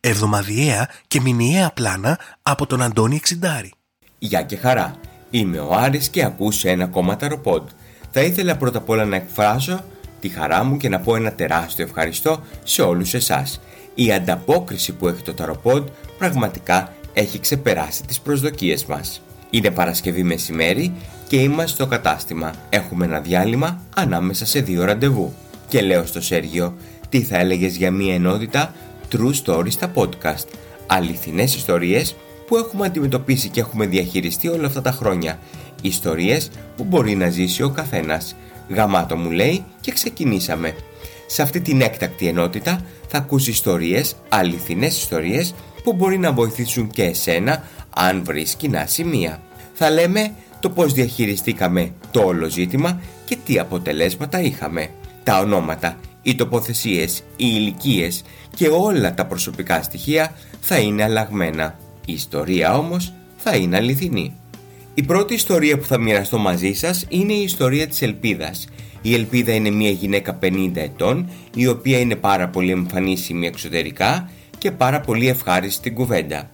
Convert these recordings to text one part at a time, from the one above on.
Εβδομαδιαία και μηνιαία πλάνα από τον Αντώνη Εξιντάρη. Γεια και χαρά. Είμαι ο Άρης και ακούσε ένα ακόμα ταροπόντ. Θα ήθελα πρώτα απ' όλα να εκφράσω τη χαρά μου και να πω ένα τεράστιο ευχαριστώ σε όλους εσάς. Η ανταπόκριση που έχει το ταροπόντ πραγματικά έχει ξεπεράσει τις προσδοκίες μας. Είναι Παρασκευή μεσημέρι και είμαστε στο κατάστημα. Έχουμε ένα διάλειμμα ανάμεσα σε δύο ραντεβού. Και λέω στο Σέργιο, τι θα έλεγες για μια ενότητα True Stories στα podcast. Αληθινές ιστορίες που έχουμε αντιμετωπίσει και έχουμε διαχειριστεί όλα αυτά τα χρόνια. Ιστορίες που μπορεί να ζήσει ο καθένας. Γαμάτο μου λέει και ξεκινήσαμε. Σε αυτή την έκτακτη ενότητα θα ακούσεις ιστορίες, αληθινές ιστορίες που μπορεί να βοηθήσουν και εσένα αν βρεις κοινά σημεία. Θα λέμε το πώς διαχειριστήκαμε το όλο ζήτημα και τι αποτελέσματα είχαμε. Τα ονόματα, οι τοποθεσίες, οι ηλικίες και όλα τα προσωπικά στοιχεία θα είναι αλλαγμένα. Η ιστορία όμως θα είναι αληθινή. Η πρώτη ιστορία που θα μοιραστώ μαζί σας είναι η ιστορία της Ελπίδας. Η Ελπίδα είναι μια γυναίκα 50 ετών, η οποία είναι πάρα πολύ εμφανίσιμη εξωτερικά και πάρα πολύ ευχάριστη στην κουβέντα.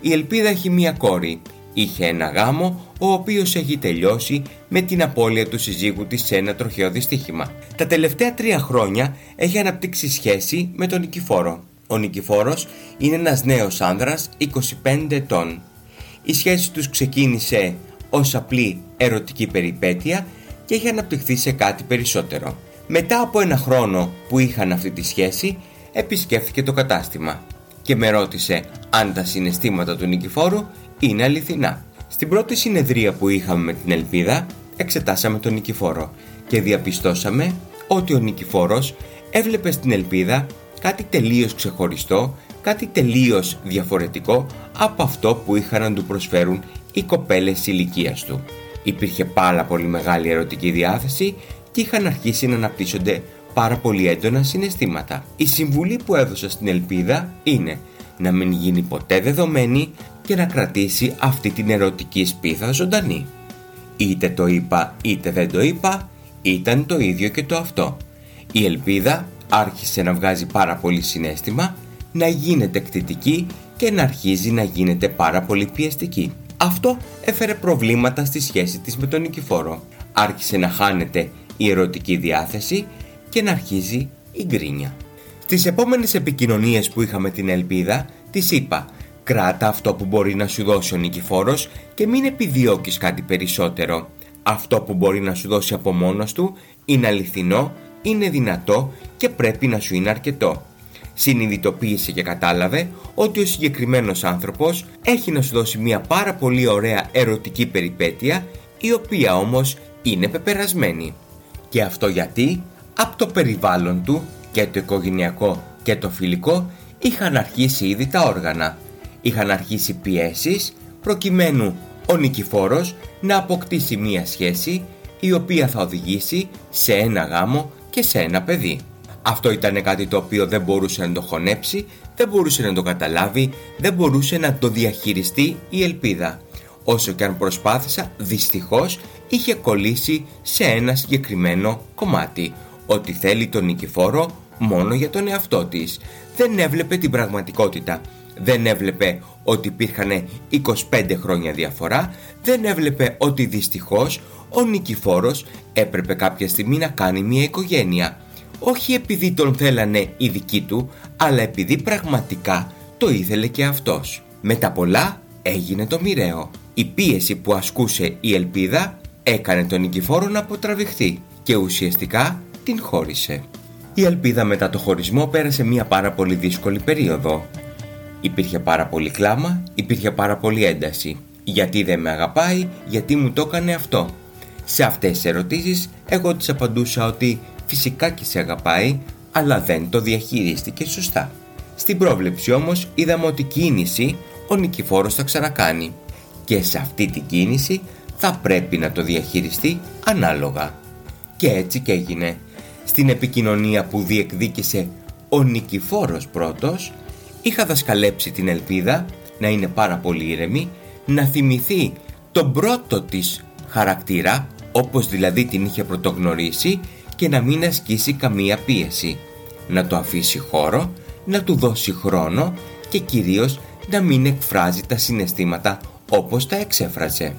Η Ελπίδα έχει μια κόρη, Είχε ένα γάμο ο οποίος έχει τελειώσει με την απώλεια του συζύγου της σε ένα τροχαίο δυστύχημα. Τα τελευταία τρία χρόνια έχει αναπτύξει σχέση με τον Νικηφόρο. Ο Νικηφόρος είναι ένας νέος άνδρας 25 ετών. Η σχέση τους ξεκίνησε ως απλή ερωτική περιπέτεια και έχει αναπτυχθεί σε κάτι περισσότερο. Μετά από ένα χρόνο που είχαν αυτή τη σχέση, επισκέφθηκε το κατάστημα και με ρώτησε αν τα συναισθήματα του Νικηφόρου είναι αληθινά. Στην πρώτη συνεδρία που είχαμε με την Ελπίδα, εξετάσαμε τον Νικηφόρο και διαπιστώσαμε ότι ο Νικηφόρος έβλεπε στην Ελπίδα κάτι τελείως ξεχωριστό, κάτι τελείως διαφορετικό από αυτό που είχαν να του προσφέρουν οι κοπέλες ηλικίας του. Υπήρχε πάρα πολύ μεγάλη ερωτική διάθεση και είχαν αρχίσει να αναπτύσσονται πάρα πολύ έντονα συναισθήματα. Η συμβουλή που έδωσα στην Ελπίδα είναι να μην γίνει ποτέ δεδομένη και να κρατήσει αυτή την ερωτική σπίθα ζωντανή. Είτε το είπα είτε δεν το είπα, ήταν το ίδιο και το αυτό. Η ελπίδα άρχισε να βγάζει πάρα πολύ συνέστημα, να γίνεται εκτιτική και να αρχίζει να γίνεται πάρα πολύ πιεστική. Αυτό έφερε προβλήματα στη σχέση της με τον Νικηφόρο. Άρχισε να χάνεται η ερωτική διάθεση και να αρχίζει η γκρίνια. Στις επόμενες επικοινωνίες που είχαμε την ελπίδα, της είπα Κράτα αυτό που μπορεί να σου δώσει ο νικηφόρος και μην επιδιώκεις κάτι περισσότερο. Αυτό που μπορεί να σου δώσει από μόνος του είναι αληθινό, είναι δυνατό και πρέπει να σου είναι αρκετό. Συνειδητοποίησε και κατάλαβε ότι ο συγκεκριμένος άνθρωπος έχει να σου δώσει μια πάρα πολύ ωραία ερωτική περιπέτεια η οποία όμως είναι πεπερασμένη. Και αυτό γιατί από το περιβάλλον του και το οικογενειακό και το φιλικό είχαν αρχίσει ήδη τα όργανα είχαν αρχίσει πιέσεις προκειμένου ο νικηφόρος να αποκτήσει μία σχέση η οποία θα οδηγήσει σε ένα γάμο και σε ένα παιδί. Αυτό ήταν κάτι το οποίο δεν μπορούσε να το χωνέψει, δεν μπορούσε να το καταλάβει, δεν μπορούσε να το διαχειριστεί η ελπίδα. Όσο και αν προσπάθησα, δυστυχώς είχε κολλήσει σε ένα συγκεκριμένο κομμάτι. Ότι θέλει τον νικηφόρο μόνο για τον εαυτό της. Δεν έβλεπε την πραγματικότητα δεν έβλεπε ότι υπήρχαν 25 χρόνια διαφορά, δεν έβλεπε ότι δυστυχώς ο Νικηφόρος έπρεπε κάποια στιγμή να κάνει μια οικογένεια. Όχι επειδή τον θέλανε οι δικοί του, αλλά επειδή πραγματικά το ήθελε και αυτός. Με τα πολλά έγινε το μοιραίο. Η πίεση που ασκούσε η ελπίδα έκανε τον Νικηφόρο να αποτραβηχθεί και ουσιαστικά την χώρισε. Η ελπίδα μετά το χωρισμό πέρασε μια πάρα πολύ δύσκολη περίοδο. Υπήρχε πάρα πολύ κλάμα, υπήρχε πάρα πολύ ένταση. Γιατί δεν με αγαπάει, γιατί μου το έκανε αυτό. Σε αυτές τις ερωτήσεις εγώ της απαντούσα ότι φυσικά και σε αγαπάει, αλλά δεν το διαχειρίστηκε σωστά. Στην πρόβλεψη όμως είδαμε ότι κίνηση ο Νικηφόρος θα ξανακάνει και σε αυτή την κίνηση θα πρέπει να το διαχειριστεί ανάλογα. Και έτσι και έγινε. Στην επικοινωνία που διεκδίκησε ο Νικηφόρος πρώτος, είχα δασκαλέψει την ελπίδα να είναι πάρα πολύ ήρεμη, να θυμηθεί τον πρώτο της χαρακτήρα, όπως δηλαδή την είχε πρωτογνωρίσει και να μην ασκήσει καμία πίεση. Να το αφήσει χώρο, να του δώσει χρόνο και κυρίως να μην εκφράζει τα συναισθήματα όπως τα εξέφραζε.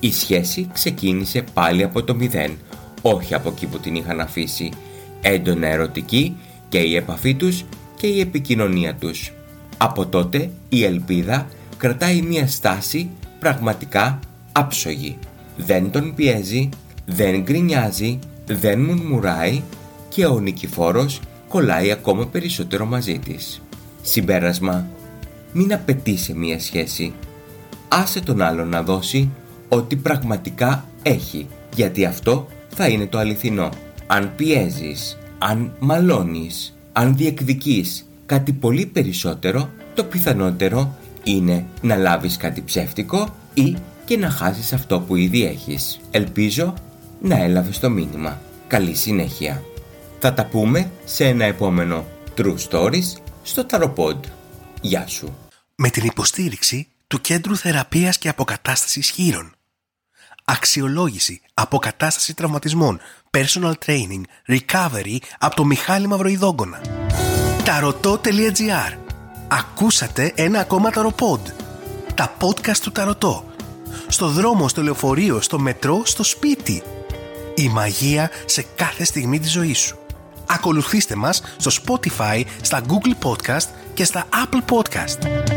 Η σχέση ξεκίνησε πάλι από το μηδέν, όχι από εκεί που την είχαν αφήσει, έντονα ερωτική και η επαφή τους και η επικοινωνία τους. Από τότε η ελπίδα κρατάει μια στάση πραγματικά άψογη. Δεν τον πιέζει, δεν γκρινιάζει, δεν μουρμουράει και ο νικηφόρος κολλάει ακόμα περισσότερο μαζί της. Συμπέρασμα, μην απαιτεί σε μία σχέση. Άσε τον άλλον να δώσει ό,τι πραγματικά έχει, γιατί αυτό θα είναι το αληθινό. Αν πιέζεις, αν μαλώνεις, αν διεκδικείς κάτι πολύ περισσότερο, το πιθανότερο είναι να λάβεις κάτι ψεύτικο ή και να χάσεις αυτό που ήδη έχεις. Ελπίζω να έλαβες το μήνυμα. Καλή συνέχεια. Θα τα πούμε σε ένα επόμενο True Stories στο Tarot Γεια σου. Με την υποστήριξη του Κέντρου Θεραπείας και Αποκατάστασης Χείρων. Αξιολόγηση, αποκατάσταση τραυματισμών, personal training, recovery από το Μιχάλη Μαυροϊδόγκονα. Ταρωτό.gr Ακούσατε ένα ακόμα ταροπόντ. Τα podcast του Ταρωτό. Στο δρόμο, στο λεωφορείο, στο μετρό, στο σπίτι. Η μαγεία σε κάθε στιγμή της ζωής σου. Ακολουθήστε μας στο Spotify, στα Google Podcast και στα Apple Podcast.